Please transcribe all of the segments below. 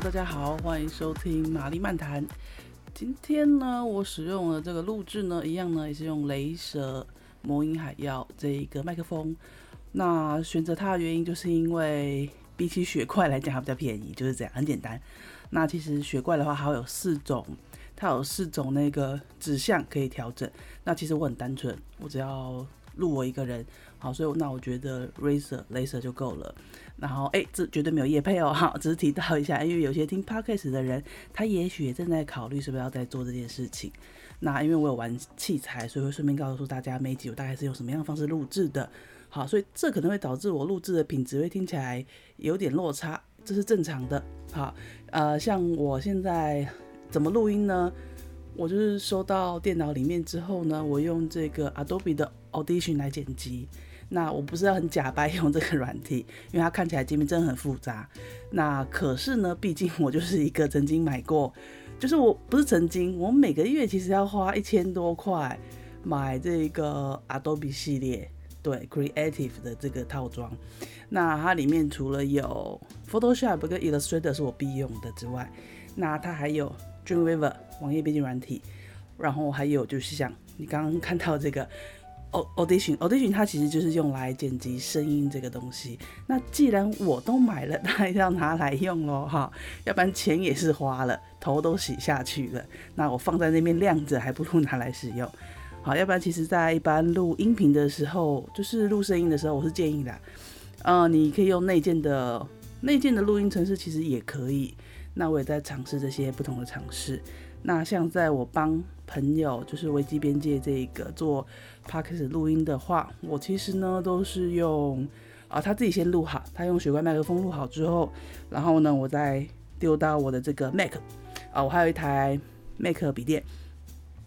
大家好，欢迎收听玛丽漫谈。今天呢，我使用的这个录制呢，一样呢也是用雷蛇魔音海妖这一个麦克风。那选择它的原因，就是因为比起雪怪来讲，它比较便宜，就是这样，很简单。那其实雪怪的话，它有四种，它有四种那个指向可以调整。那其实我很单纯，我只要录我一个人，好，所以那我觉得 Razer Razer 就够了。然后哎，这绝对没有业配哦，哈，只是提到一下，因为有些听 Podcast 的人，他也许也正在考虑是不是要再做这件事情。那因为我有玩器材，所以会顺便告诉大家，每集我大概是用什么样的方式录制的。好，所以这可能会导致我录制的品质会听起来有点落差，这是正常的。好，呃，像我现在怎么录音呢？我就是收到电脑里面之后呢，我用这个 Adobe 的 Audition 来剪辑。那我不是要很假白用这个软体，因为它看起来界面真的很复杂。那可是呢，毕竟我就是一个曾经买过，就是我不是曾经，我每个月其实要花一千多块买这个 Adobe 系列。对，Creative 的这个套装，那它里面除了有 Photoshop 跟 Illustrator 是我必用的之外，那它还有 Dreamweaver 网页编辑软体，然后还有就是像你刚刚看到这个 Audition，Audition 它其实就是用来剪辑声音这个东西。那既然我都买了，当然要拿来用喽，哈，要不然钱也是花了，头都洗下去了，那我放在那边晾着，还不如拿来使用。好，要不然其实，在一般录音频的时候，就是录声音的时候，我是建议的，嗯、呃，你可以用内建的内建的录音程式，其实也可以。那我也在尝试这些不同的尝试。那像在我帮朋友，就是危机边界这个做 Podcast 录音的话，我其实呢都是用啊，他自己先录好，他用雪怪麦克风录好之后，然后呢，我再丢到我的这个 Mac 啊，我还有一台 Mac 笔电。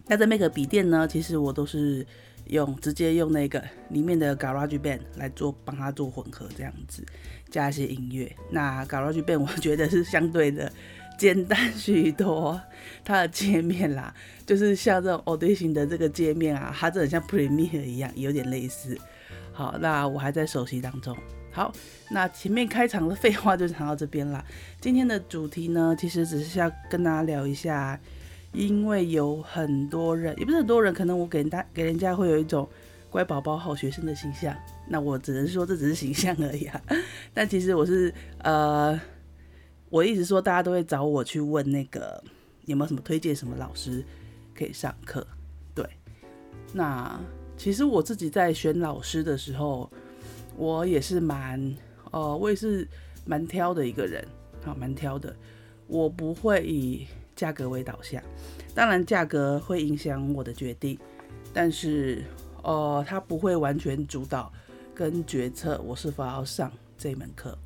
那这 Mac 笔电呢，其实我都是用直接用那个里面的 GarageBand 来做，帮他做混合这样子，加一些音乐。那 GarageBand 我觉得是相对的简单许多，它的界面啦，就是像这种 Audition 的这个界面啊，它真的像 Premiere 一样，有点类似。好，那我还在熟悉当中。好，那前面开场的废话就讲到这边啦。今天的主题呢，其实只是要跟大家聊一下。因为有很多人，也不是很多人，可能我给人家给人家会有一种乖宝宝、好学生的形象。那我只能说这只是形象而已啊。但其实我是呃，我一直说大家都会找我去问那个有没有什么推荐什么老师可以上课。对，那其实我自己在选老师的时候，我也是蛮呃，我也是蛮挑的一个人，好，蛮挑的。我不会以价格为导向，当然价格会影响我的决定，但是呃，它不会完全主导跟决策我是否要上这门课，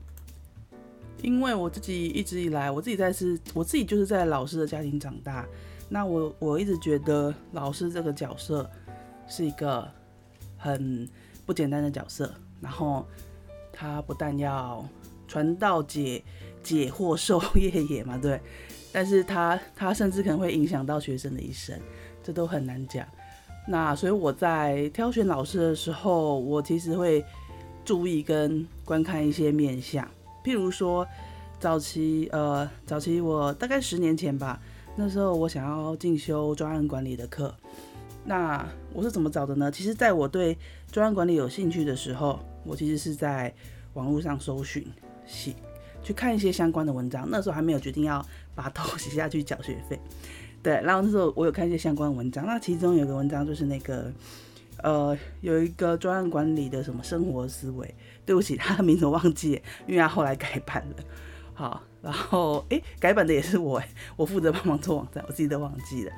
因为我自己一直以来，我自己在是，我自己就是在老师的家庭长大，那我我一直觉得老师这个角色是一个很不简单的角色，然后他不但要传道解解惑授业也嘛，对。但是他他甚至可能会影响到学生的一生，这都很难讲。那所以我在挑选老师的时候，我其实会注意跟观看一些面相，譬如说早期呃早期我大概十年前吧，那时候我想要进修专案管理的课，那我是怎么找的呢？其实在我对专案管理有兴趣的时候，我其实是在网络上搜寻，去去看一些相关的文章，那时候还没有决定要。把头洗 下去缴学费，对，然后那时候我有看一些相关文章，那其中有个文章就是那个，呃，有一个专案管理的什么生活思维，对不起，他的名字忘记，因为他后来改版了，好，然后诶，改版的也是我，我负责帮忙做网站，我自己都忘记了。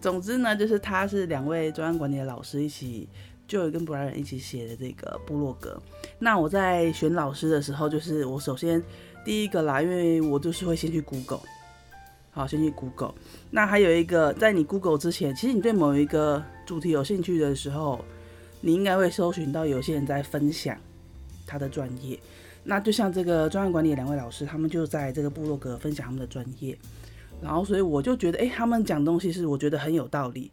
总之呢，就是他是两位专案管理的老师一起，就有跟布莱恩一起写的这个部落格。那我在选老师的时候，就是我首先第一个啦，因为我就是会先去 Google。好，先去 Google。那还有一个，在你 Google 之前，其实你对某一个主题有兴趣的时候，你应该会搜寻到有些人在分享他的专业。那就像这个专案管理两位老师，他们就在这个部落格分享他们的专业。然后，所以我就觉得，诶，他们讲东西是我觉得很有道理，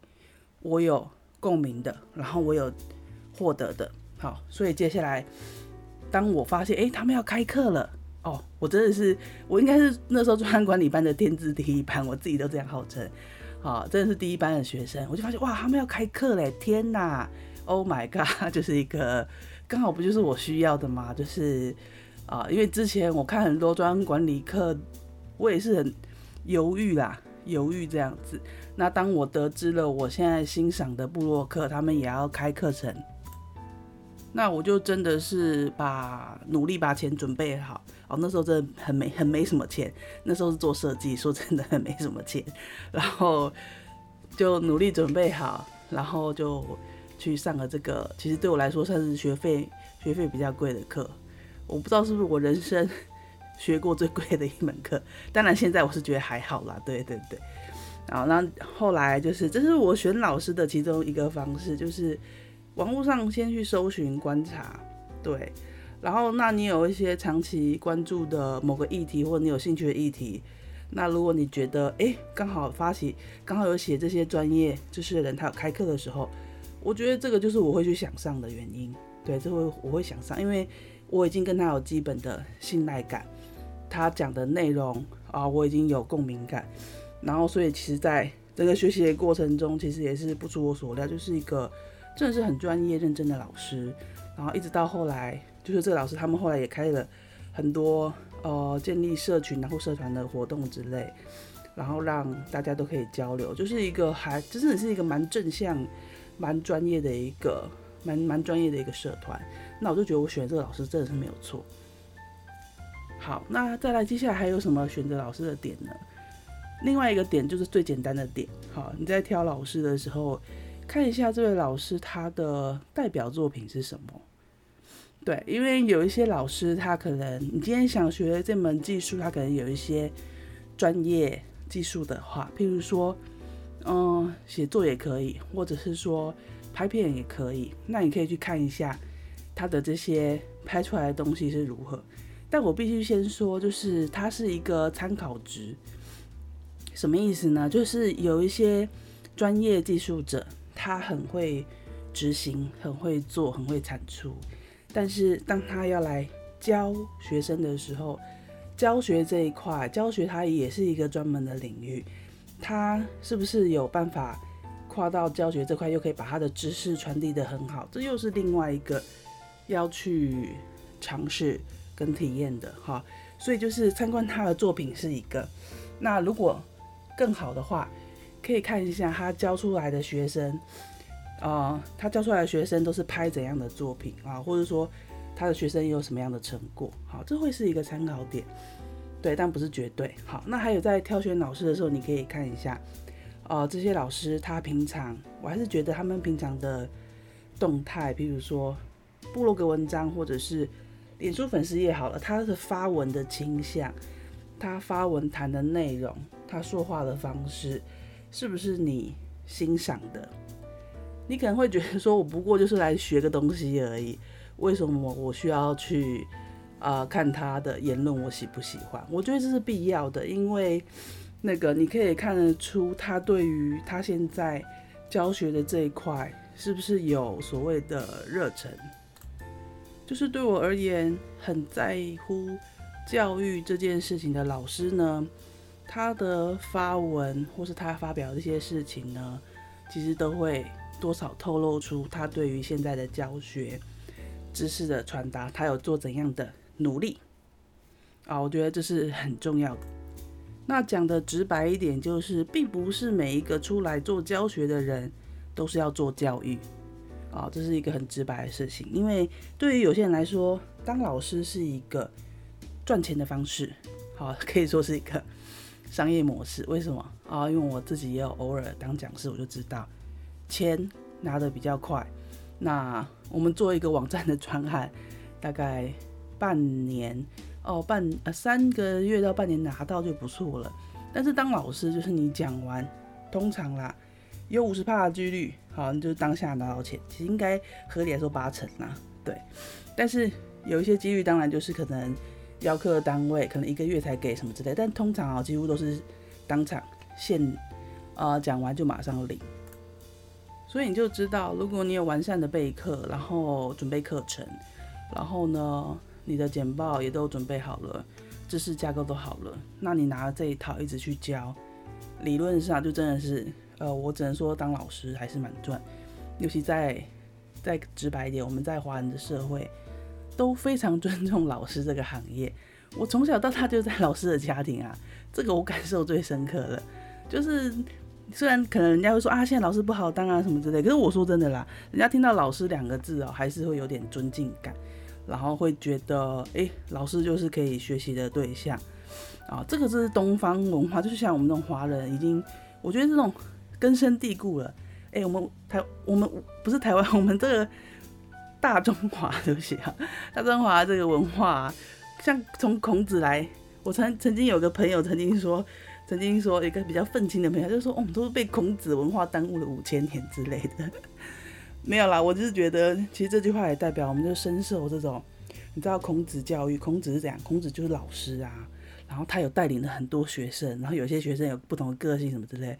我有共鸣的，然后我有获得的。好，所以接下来当我发现，诶，他们要开课了。哦，我真的是，我应该是那时候专案管理班的天资第一班，我自己都这样号称。好，真的是第一班的学生，我就发现哇，他们要开课嘞！天哪，Oh my god，就是一个刚好不就是我需要的吗？就是啊、因为之前我看很多专案管理课，我也是很犹豫啦，犹豫这样子。那当我得知了我现在欣赏的部落客，他们也要开课程。那我就真的是把努力把钱准备好哦。那时候真的很没很没什么钱，那时候是做设计，说真的很没什么钱。然后就努力准备好，然后就去上了这个，其实对我来说算是学费学费比较贵的课。我不知道是不是我人生 学过最贵的一门课。当然现在我是觉得还好啦，对对对。然后那后来就是这是我选老师的其中一个方式，就是。网络上先去搜寻观察，对，然后那你有一些长期关注的某个议题，或者你有兴趣的议题，那如果你觉得哎，刚好发起，刚好有写这些专业知识的人，他有开课的时候，我觉得这个就是我会去想上的原因，对，这会我会想上，因为我已经跟他有基本的信赖感，他讲的内容啊，我已经有共鸣感，然后所以其实在这个学习的过程中，其实也是不出我所料，就是一个。真的是很专业认真的老师，然后一直到后来，就是这个老师他们后来也开了很多呃建立社群然后社团的活动之类，然后让大家都可以交流，就是一个还真的是一个蛮正向、蛮专业的一个蛮蛮专业的一个社团。那我就觉得我选这个老师真的是没有错。好，那再来接下来还有什么选择老师的点呢？另外一个点就是最简单的点，好，你在挑老师的时候。看一下这位老师他的代表作品是什么？对，因为有一些老师他可能你今天想学这门技术，他可能有一些专业技术的话，譬如说，嗯，写作也可以，或者是说拍片也可以，那你可以去看一下他的这些拍出来的东西是如何。但我必须先说，就是它是一个参考值，什么意思呢？就是有一些专业技术者。他很会执行，很会做，很会产出。但是当他要来教学生的时候，教学这一块，教学它也是一个专门的领域。他是不是有办法跨到教学这块，又可以把他的知识传递得很好？这又是另外一个要去尝试跟体验的哈。所以就是参观他的作品是一个。那如果更好的话，可以看一下他教出来的学生，呃，他教出来的学生都是拍怎样的作品啊，或者说他的学生有什么样的成果，好，这会是一个参考点，对，但不是绝对。好，那还有在挑选老师的时候，你可以看一下，呃，这些老师他平常，我还是觉得他们平常的动态，譬如说部落格文章或者是脸书粉丝页好了，他的发文的倾向，他发文谈的内容，他说话的方式。是不是你欣赏的？你可能会觉得说，我不过就是来学个东西而已，为什么我需要去啊、看他的言论？我喜不喜欢？我觉得这是必要的，因为那个你可以看得出他对于他现在教学的这一块是不是有所谓的热忱。就是对我而言，很在乎教育这件事情的老师呢。他的发文或是他发表这些事情呢，其实都会多少透露出他对于现在的教学知识的传达，他有做怎样的努力啊？我觉得这是很重要的。那讲的直白一点，就是并不是每一个出来做教学的人都是要做教育啊，这是一个很直白的事情。因为对于有些人来说，当老师是一个赚钱的方式，好，可以说是一个。商业模式为什么啊？因为我自己也有偶尔当讲师，我就知道钱拿得比较快。那我们做一个网站的专案，大概半年哦，半呃三个月到半年拿到就不错了。但是当老师就是你讲完，通常啦有五十帕的几率，好，你就当下拿到钱。其实应该合理来说八成啦，对。但是有一些几率，当然就是可能。教课单位可能一个月才给什么之类，但通常啊几乎都是当场现啊讲完就马上领，所以你就知道，如果你有完善的备课，然后准备课程，然后呢你的简报也都准备好了，知识架构都好了，那你拿这一套一直去教，理论上就真的是，呃，我只能说当老师还是蛮赚，尤其在再直白一点，我们在华人的社会都非常尊重老师这个行业。我从小到大就在老师的家庭啊，这个我感受最深刻了，就是。虽然可能人家会说啊，现在老师不好当啊什么之类，可是我说真的啦，人家听到老师两个字哦，还是会有点尊敬感，然后会觉得哎、欸，老师就是可以学习的对象啊。这个是东方文化，就是像我们这种华人已经，我觉得这种根深蒂固了。哎、欸，我们台我们不是台湾，我们这个大中华对不起啊，大中华这个文化、像从孔子来，我曾曾经有个朋友曾经说。曾经说一个比较愤青的朋友，就说：“哦，我们都是被孔子文化耽误了五千年之类的。”没有啦，我就是觉得，其实这句话也代表我们就深受这种，你知道孔子教育，孔子是怎样？孔子就是老师啊，然后他有带领了很多学生，然后有些学生有不同的个性什么之类。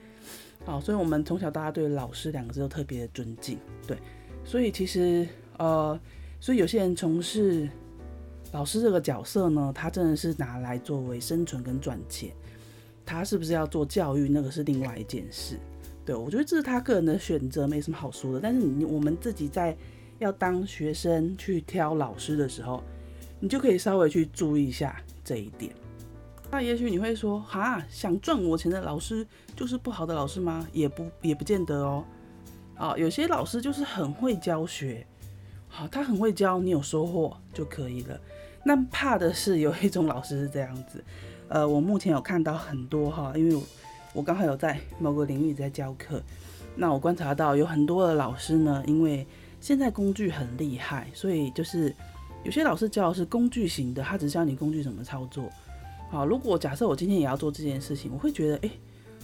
好，所以我们从小大家对老师两个字都特别的尊敬。对，所以其实呃，所以有些人从事老师这个角色呢，他真的是拿来作为生存跟赚钱。他是不是要做教育，那个是另外一件事。对，我觉得这是他个人的选择，没什么好说的。但是你我们自己在要当学生去挑老师的时候，你就可以稍微去注意一下这一点。那也许你会说，哈，想赚我钱的老师就是不好的老师吗？也不也不见得哦。啊，有些老师就是很会教学，好，他很会教，你有收获就可以了。那怕的是有一种老师是这样子。呃，我目前有看到很多哈，因为我我刚好有在某个领域在教课，那我观察到有很多的老师呢，因为现在工具很厉害，所以就是有些老师教的是工具型的，他只教你工具怎么操作。好，如果假设我今天也要做这件事情，我会觉得，诶，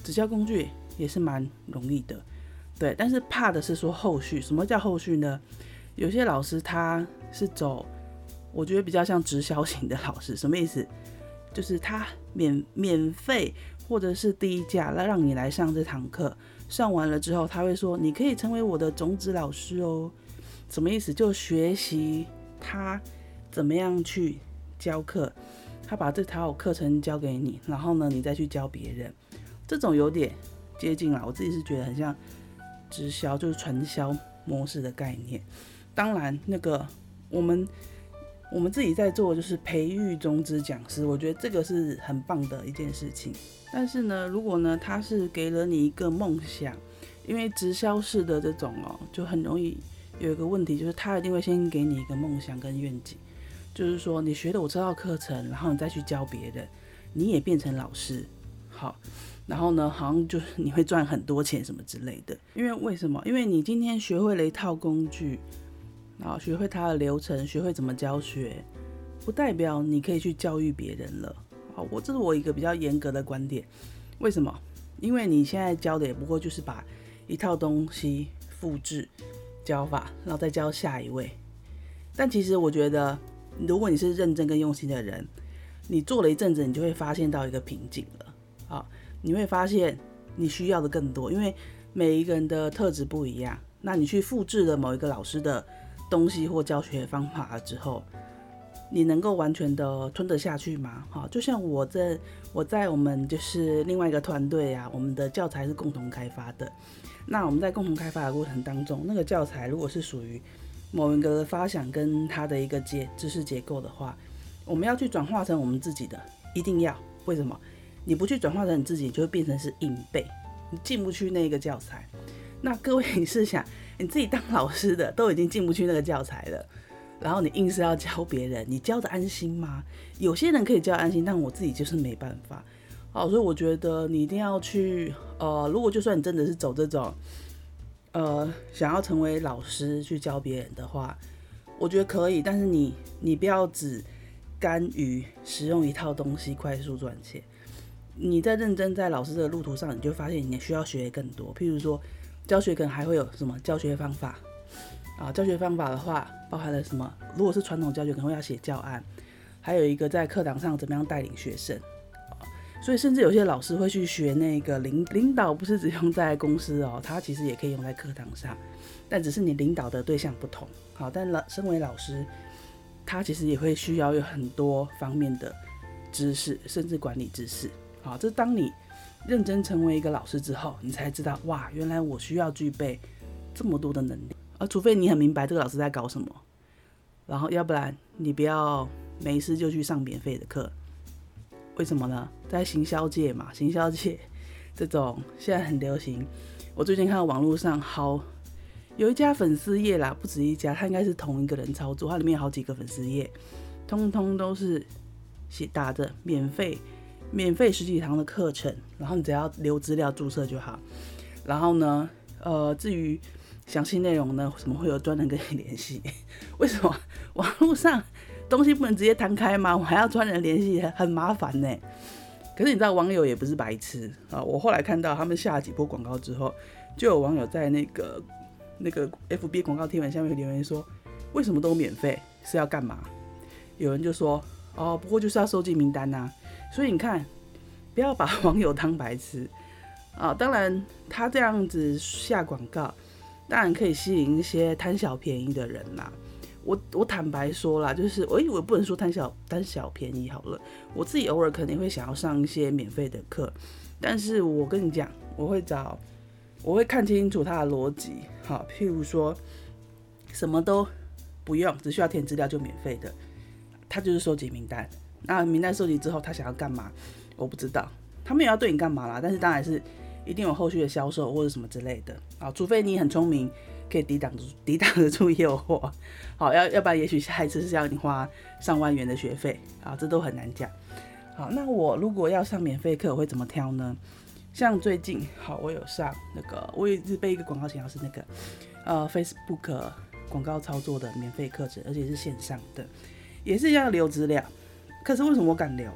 只教工具也是蛮容易的，对。但是怕的是说后续，什么叫后续呢？有些老师他是走，我觉得比较像直销型的老师，什么意思？就是他免免费或者是低价来让你来上这堂课，上完了之后他会说，你可以成为我的种子老师哦。什么意思？就学习他怎么样去教课，他把这套课程教给你，然后呢，你再去教别人。这种有点接近了，我自己是觉得很像直销，就是传销模式的概念。当然，那个我们。我们自己在做就是培育种子讲师，我觉得这个是很棒的一件事情。但是呢，如果呢他是给了你一个梦想，因为直销式的这种哦，就很容易有一个问题，就是他一定会先给你一个梦想跟愿景，就是说你学了我这套课程，然后你再去教别人，你也变成老师，好，然后呢好像就是你会赚很多钱什么之类的。因为为什么？因为你今天学会了一套工具。啊，学会它的流程，学会怎么教学，不代表你可以去教育别人了。好，我这是我一个比较严格的观点。为什么？因为你现在教的也不过就是把一套东西复制教法，然后再教下一位。但其实我觉得，如果你是认真跟用心的人，你做了一阵子，你就会发现到一个瓶颈了。啊，你会发现你需要的更多，因为每一个人的特质不一样。那你去复制了某一个老师的。东西或教学方法之后，你能够完全的吞得下去吗？哈，就像我在我在我们就是另外一个团队啊，我们的教材是共同开发的。那我们在共同开发的过程当中，那个教材如果是属于某一个发想跟它的一个结知识结构的话，我们要去转化成我们自己的，一定要。为什么？你不去转化成你自己，就会变成是硬背，你进不去那个教材。那各位，你试想。你自己当老师的都已经进不去那个教材了，然后你硬是要教别人，你教的安心吗？有些人可以教安心，但我自己就是没办法。好，所以我觉得你一定要去，呃，如果就算你真的是走这种，呃，想要成为老师去教别人的话，我觉得可以，但是你你不要只甘于使用一套东西快速赚钱。你在认真在老师的路途上，你就发现你需要学更多，譬如说。教学可能还会有什么教学方法啊？教学方法的话，包含了什么？如果是传统教学，可能会要写教案，还有一个在课堂上怎么样带领学生啊。所以甚至有些老师会去学那个领领导，不是只用在公司哦，他其实也可以用在课堂上，但只是你领导的对象不同。好，但老身为老师，他其实也会需要有很多方面的知识，甚至管理知识。好，这当你认真成为一个老师之后，你才知道，哇，原来我需要具备这么多的能力。而除非你很明白这个老师在搞什么，然后要不然你不要没事就去上免费的课。为什么呢？在行销界嘛，行销界这种现在很流行。我最近看到网络上好有一家粉丝页啦，不止一家，他应该是同一个人操作，它里面有好几个粉丝页，通通都是写打着免费。免费十几堂的课程，然后你只要留资料注册就好。然后呢，呃，至于详细内容呢，什么会有专人跟你联系？为什么网络上东西不能直接摊开吗？我还要专人联系，很麻烦呢。可是你知道，网友也不是白痴啊。我后来看到他们下了几波广告之后，就有网友在那个那个 FB 广告贴文下面留言说：“为什么都免费？是要干嘛？”有人就说：“哦，不过就是要收集名单呐。”所以你看，不要把网友当白痴 啊！当然，他这样子下广告，当然可以吸引一些贪小便宜的人啦。我我坦白说啦，就是我以为不能说贪小贪小便宜好了。我自己偶尔肯定会想要上一些免费的课，但是我跟你讲，我会找，我会看清楚他的逻辑。好，譬如说，什么都不用，只需要填资料就免费的，他就是收集名单。那名单收集之后，他想要干嘛？我不知道，他们也要对你干嘛啦？但是当然是一定有后续的销售或者什么之类的啊，除非你很聪明，可以抵挡住抵挡得住诱惑。好，要要不然也许下一次是要你花上万元的学费啊，这都很难讲。好，那我如果要上免费课，我会怎么挑呢？像最近好，我有上那个，我也是被一个广告请到是那个呃 Facebook 广告操作的免费课程，而且是线上的，也是要留资料。可是为什么我敢留？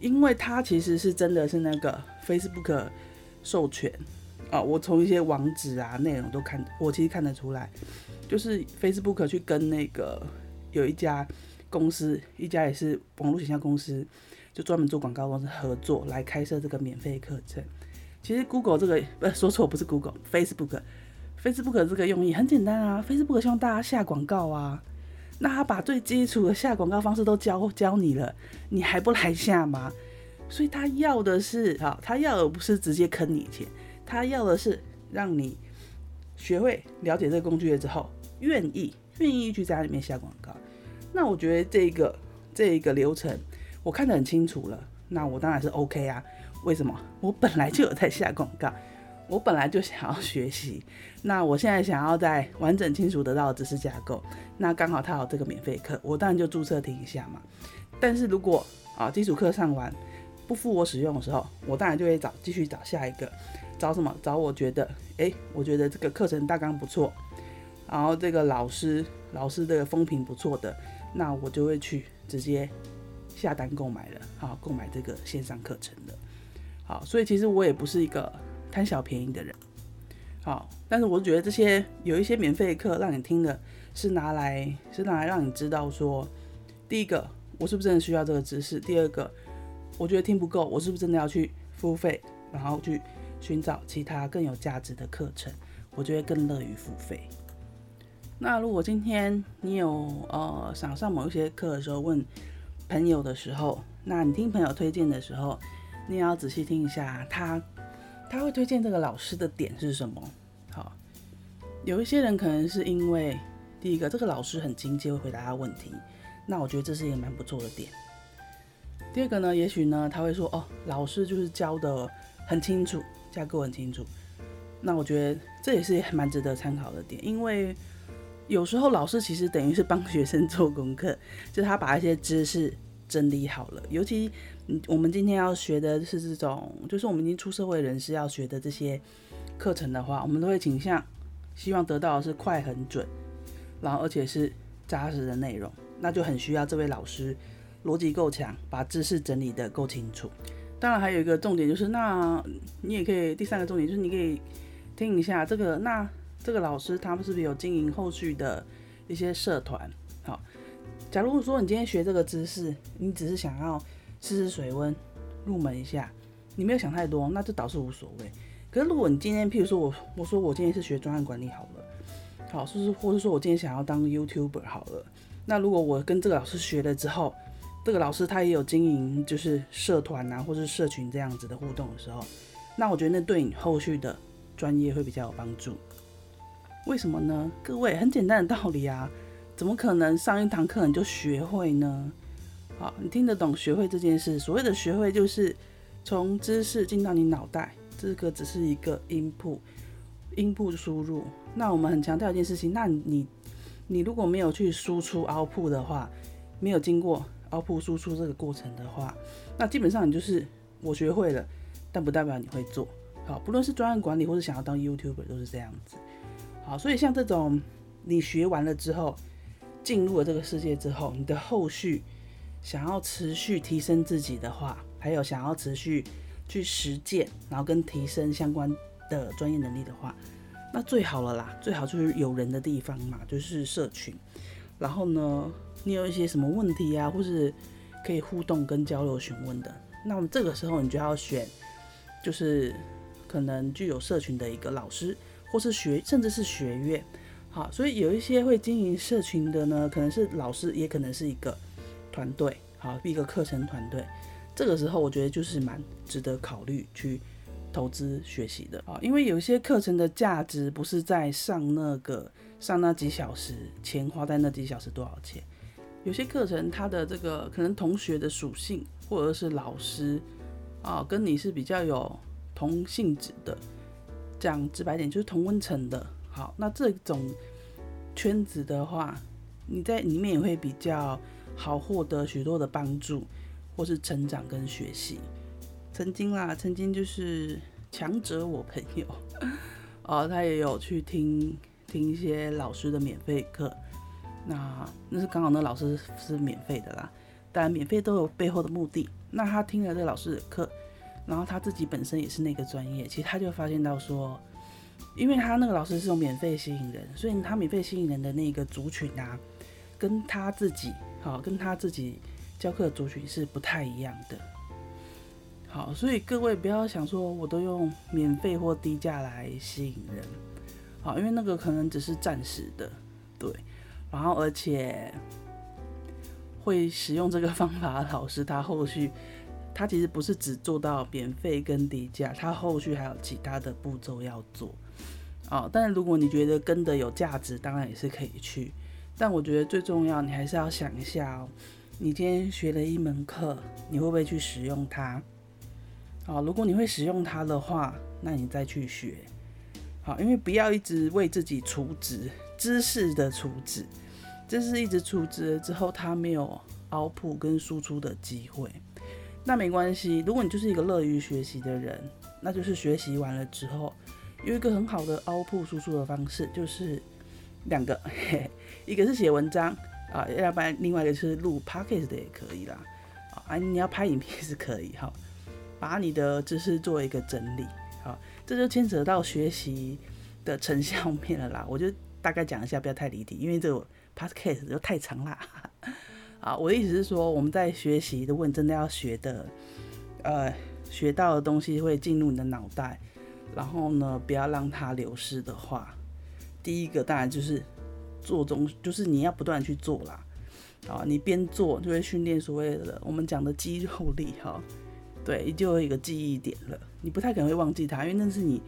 因为它其实是真的是那个 Facebook 授权啊，我从一些网址啊内容都看，我其实看得出来，就是 Facebook 去跟那个有一家公司，一家也是网络形象公司，就专门做广告公司合作来开设这个免费课程。其实 Google 这个不说错，不是 Google，Facebook，Facebook 这个用意很简单啊，Facebook 希望大家下广告啊。那他把最基础的下广告方式都教教你了，你还不来下吗？所以他要的是，哈，他要的不是直接坑你钱，他要的是让你学会了解这个工具了之后，愿意愿意去在里面下广告。那我觉得这个这个流程我看得很清楚了，那我当然是 OK 啊。为什么？我本来就有在下广告。我本来就想要学习，那我现在想要在完整清楚得到知识架构，那刚好他有这个免费课，我当然就注册听一下嘛。但是如果啊基础课上完不敷我使用的时候，我当然就会找继续找下一个，找什么？找我觉得，诶，我觉得这个课程大纲不错，然后这个老师老师的风评不错的，那我就会去直接下单购买了，好，购买这个线上课程的。好，所以其实我也不是一个。贪小便宜的人，好，但是我觉得这些有一些免费课让你听的，是拿来是拿来让你知道说，第一个我是不是真的需要这个知识，第二个我觉得听不够，我是不是真的要去付费，然后去寻找其他更有价值的课程，我就会更乐于付费。那如果今天你有呃想上某一些课的时候，问朋友的时候，那你听朋友推荐的时候，你也要仔细听一下他。他会推荐这个老师的点是什么？好，有一些人可能是因为第一个，这个老师很亲切，会回答他问题，那我觉得这是一个蛮不错的点。第二个呢，也许呢他会说，哦，老师就是教得很清楚，架构很清楚，那我觉得这也是蛮值得参考的点，因为有时候老师其实等于是帮学生做功课，就是他把一些知识整理好了，尤其。我们今天要学的是这种，就是我们已经出社会人士要学的这些课程的话，我们都会倾向希望得到的是快、很准，然后而且是扎实的内容，那就很需要这位老师逻辑够强，把知识整理得够清楚。当然还有一个重点就是，那你也可以第三个重点就是你可以听一下这个，那这个老师他们是不是有经营后续的一些社团？好，假如说你今天学这个知识，你只是想要。试试水温，入门一下，你没有想太多，那这倒是无所谓。可是如果你今天，譬如说我，我说我今天是学专案管理好了，好，是不是，或是说我今天想要当 YouTuber 好了，那如果我跟这个老师学了之后，这个老师他也有经营就是社团啊，或是社群这样子的互动的时候，那我觉得那对你后续的专业会比较有帮助。为什么呢？各位，很简单的道理啊，怎么可能上一堂课你就学会呢？好，你听得懂学会这件事？所谓的学会就是从知识进到你脑袋，这个只是一个 input，input 输入。那我们很强调一件事情，那你你如果没有去输出 output 的话，没有经过 output 输出这个过程的话，那基本上你就是我学会了，但不代表你会做。好，不论是专案管理或是想要当 YouTuber 都是这样子。好，所以像这种你学完了之后，进入了这个世界之后，你的后续想要持续提升自己的话，还有想要持续去实践，然后跟提升相关的专业能力的话，那最好了啦，最好就是有人的地方嘛，就是社群。然后呢，你有一些什么问题啊，或是可以互动跟交流询问的，那么这个时候你就要选，就是可能具有社群的一个老师，或是学，甚至是学院。好，所以有一些会经营社群的呢，可能是老师，也可能是一个团队，好，一个课程团队。这个时候我觉得就是蛮值得考虑去。投资学习的啊，因为有些课程的价值不是在上那个上那几小时，钱花在那几小时多少钱？有些课程它的这个可能同学的属性，或者是老师啊，跟你是比较有同性质的，讲直白点就是同温层的。好，那这种圈子的话，你在里面也会比较好获得许多的帮助，或是成长跟学习。曾经啦，曾经就是强者我朋友，哦，他也有去听听一些老师的免费课，那那是刚好那老师是免费的啦，当然免费都有背后的目的。那他听了这老师的课，然后他自己本身也是那个专业，其实他就发现到说，因为他那个老师是用免费吸引人，所以他免费吸引人的那个族群啊，跟他自己好，跟他自己教课的族群是不太一样的。好，所以各位不要想说我都用免费或低价来吸引人，好，因为那个可能只是暂时的，对。然后而且会使用这个方法的老师，他后续他其实不是只做到免费跟低价，他后续还有其他的步骤要做。哦，但是如果你觉得跟的有价值，当然也是可以去。但我觉得最重要，你还是要想一下哦，你今天学了一门课，你会不会去使用它？好，如果你会使用它的话，那你再去学。好，因为不要一直为自己储值，知识的储值，知识一直储值了之后，它没有 output 跟输出的机会。那没关系，如果你就是一个乐于学习的人，那就是学习完了之后，有一个很好的凹凸输出的方式，就是两个，嘿，一个是写文章啊，要不然另外一个是录 podcast 的也可以啦。啊，你要拍影片是可以哈。把你的知识做一个整理，好，这就牵扯到学习的成效面了啦。我就大概讲一下，不要太离题，因为这个 podcast 就太长啦。啊，我的意思是说，我们在学习，如果你真的要学的，呃，学到的东西会进入你的脑袋，然后呢，不要让它流失的话，第一个当然就是做中，就是你要不断去做啦。啊，你边做就会训练所谓的我们讲的肌肉力，哈。对，你就有一个记忆点了，你不太可能会忘记它，因为那是你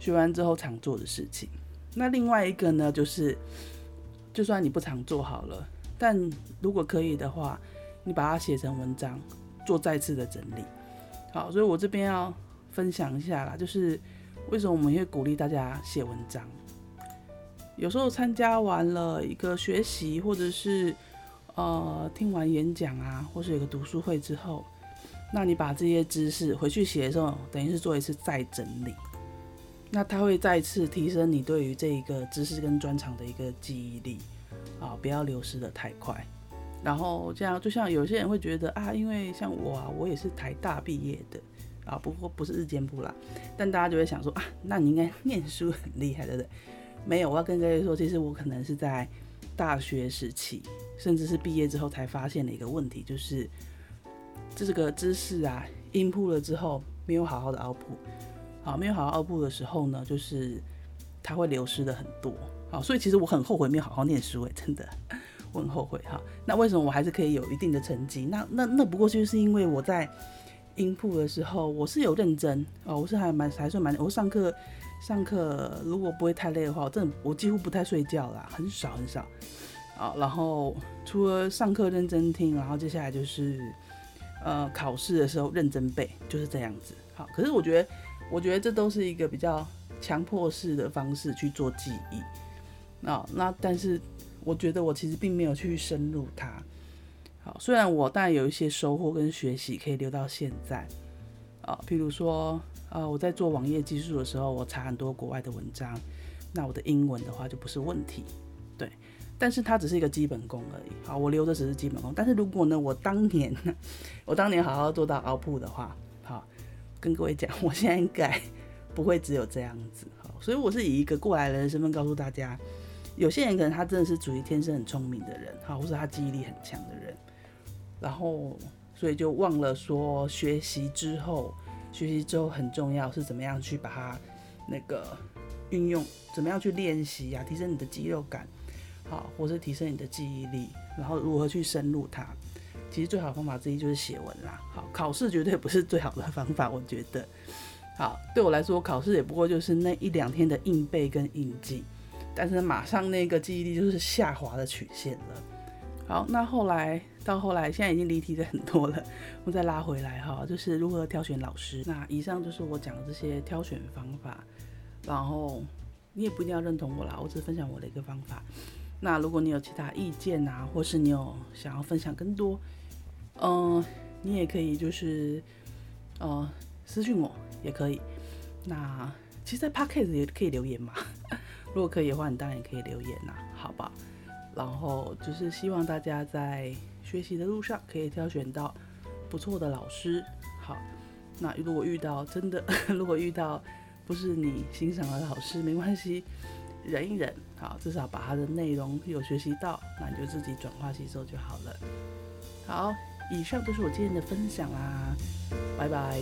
学完之后常做的事情。那另外一个呢，就是就算你不常做好了，但如果可以的话，你把它写成文章，做再次的整理。好，所以我这边要分享一下啦，就是为什么我们会鼓励大家写文章。有时候参加完了一个学习，或者是呃听完演讲啊，或是有个读书会之后。那你把这些知识回去写的时候，等于是做一次再整理，那它会再次提升你对于这一个知识跟专长的一个记忆力啊，不要流失的太快。然后这样，就像有些人会觉得啊，因为像我啊，我也是台大毕业的啊，不过不是日间部啦，但大家就会想说啊，那你应该念书很厉害，对不对？没有，我要跟各位说，其实我可能是在大学时期，甚至是毕业之后才发现的一个问题，就是。这个知识啊，input 了之后没有好好的熬补好，没有好好熬补的时候呢，就是它会流失的很多，好，所以其实我很后悔没有好好念书诶，真的，我很后悔哈。那为什么我还是可以有一定的成绩？那那那不过就是因为我在音谱的时候，我是有认真哦，我是还蛮还算蛮，我上课上课如果不会太累的话，我真的我几乎不太睡觉啦，很少很少啊。然后除了上课认真听，然后接下来就是呃考试的时候认真背，就是这样子。好，可是我觉得我觉得这都是一个比较强迫式的方式去做记忆啊。那但是我觉得我其实并没有去深入它。好，虽然我当然有一些收获跟学习可以留到现在，啊，譬如说，呃，我在做网页技术的时候，我查很多国外的文章，那我的英文的话就不是问题，对，但是它只是一个基本功而已。好，我留的只是基本功，但是如果呢，我当年，我当年好好做到凹铺的话，好，跟各位讲，我现在应该 不会只有这样子，好，所以我是以一个过来人的身份告诉大家，有些人可能他真的是属于天生很聪明的人，好，或是他记忆力很强的人。然后，所以就忘了说，学习之后，学习之后很重要，是怎么样去把它那个运用，怎么样去练习呀，提升你的肌肉感，好，或是提升你的记忆力，然后如何去深入它。其实最好的方法之一就是写文啦。好，考试绝对不是最好的方法，我觉得。好，对我来说，考试也不过就是那一两天的硬背跟硬记，但是马上那个记忆力就是下滑的曲线了。好，那后来。到后来，现在已经离题的很多了，我再拉回来哈，就是如何挑选老师。那以上就是我讲的这些挑选方法，然后你也不一定要认同我啦，我只是分享我的一个方法。那如果你有其他意见啊，或是你有想要分享更多，嗯、你也可以就是呃私信我也可以。那其实，在 Podcast 也可以留言嘛，如果可以的话，你当然也可以留言呐，好吧？然后就是希望大家在学习的路上可以挑选到不错的老师。好，那如果遇到真的，如果遇到不是你欣赏的老师，没关系，忍一忍。好，至少把他的内容有学习到，那你就自己转化吸收就好了。好，以上就是我今天的分享啦，拜拜。